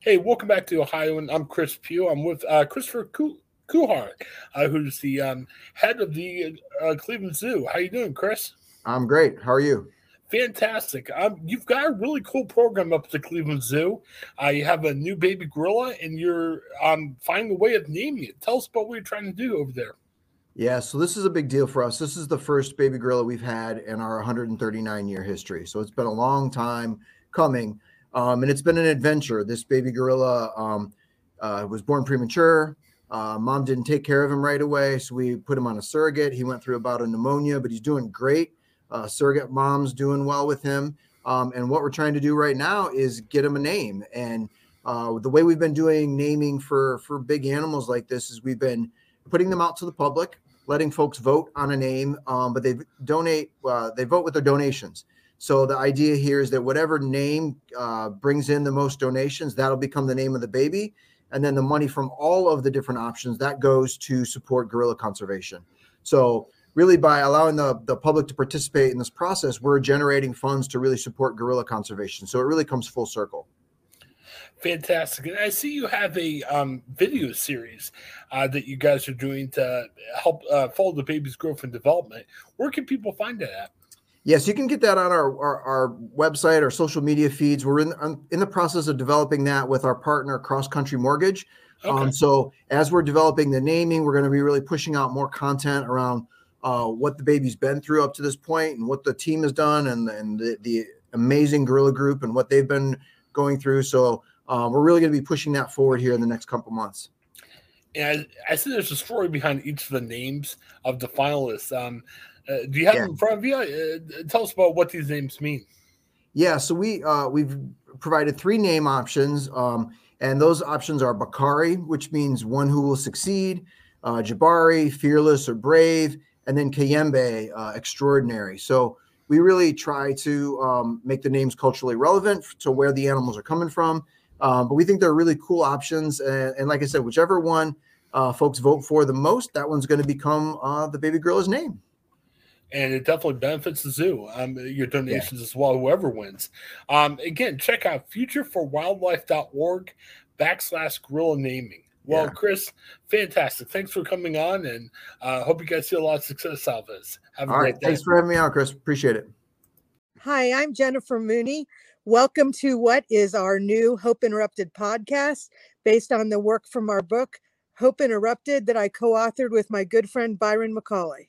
Hey, welcome back to Ohio, and I'm Chris Pugh. I'm with uh, Christopher Kuhar, uh, who's the um, head of the uh, Cleveland Zoo. How you doing, Chris? I'm great. How are you? Fantastic. Um, you've got a really cool program up at the Cleveland Zoo. Uh, you have a new baby gorilla, and you're um, finding a way of naming it. Tell us about what you're trying to do over there. Yeah, so this is a big deal for us. This is the first baby gorilla we've had in our 139 year history. So it's been a long time coming, um, and it's been an adventure. This baby gorilla um, uh, was born premature. Uh, mom didn't take care of him right away, so we put him on a surrogate. He went through about a pneumonia, but he's doing great. Uh, surrogate mom's doing well with him. Um, and what we're trying to do right now is get him a name. And uh, the way we've been doing naming for for big animals like this is we've been putting them out to the public, letting folks vote on a name, um, but they donate. Uh, they vote with their donations. So the idea here is that whatever name uh, brings in the most donations, that'll become the name of the baby, and then the money from all of the different options that goes to support gorilla conservation. So really by allowing the, the public to participate in this process, we're generating funds to really support gorilla conservation. So it really comes full circle. Fantastic. And I see you have a um, video series uh, that you guys are doing to help uh, follow the baby's growth and development. Where can people find that at? Yes, you can get that on our, our, our website, our social media feeds. We're in, um, in the process of developing that with our partner, Cross Country Mortgage. Okay. Um, so as we're developing the naming, we're going to be really pushing out more content around uh, what the baby's been through up to this point and what the team has done and, and the, the amazing gorilla group and what they've been going through. So uh, we're really going to be pushing that forward here in the next couple months. And I, I see there's a story behind each of the names of the finalists. Um, uh, do you have yeah. them in front of you? Uh, tell us about what these names mean. Yeah, so we uh, we've provided three name options, um, and those options are Bakari, which means one who will succeed, uh, Jabari, fearless or brave, and then Kayembe, uh, extraordinary. So we really try to um, make the names culturally relevant to where the animals are coming from. Um, but we think they're really cool options. And, and like I said, whichever one uh, folks vote for the most, that one's going to become uh, the baby gorilla's name. And it definitely benefits the zoo. Um, your donations yeah. as well, whoever wins. Um, again, check out futureforwildlife.org backslash gorilla naming. Well, yeah. Chris, fantastic. Thanks for coming on, and uh, hope you guys see a lot of success out of this. Have a All great right. day. Thanks for having me on, Chris. Appreciate it. Hi, I'm Jennifer Mooney. Welcome to what is our new Hope Interrupted podcast based on the work from our book, Hope Interrupted, that I co authored with my good friend Byron McCauley.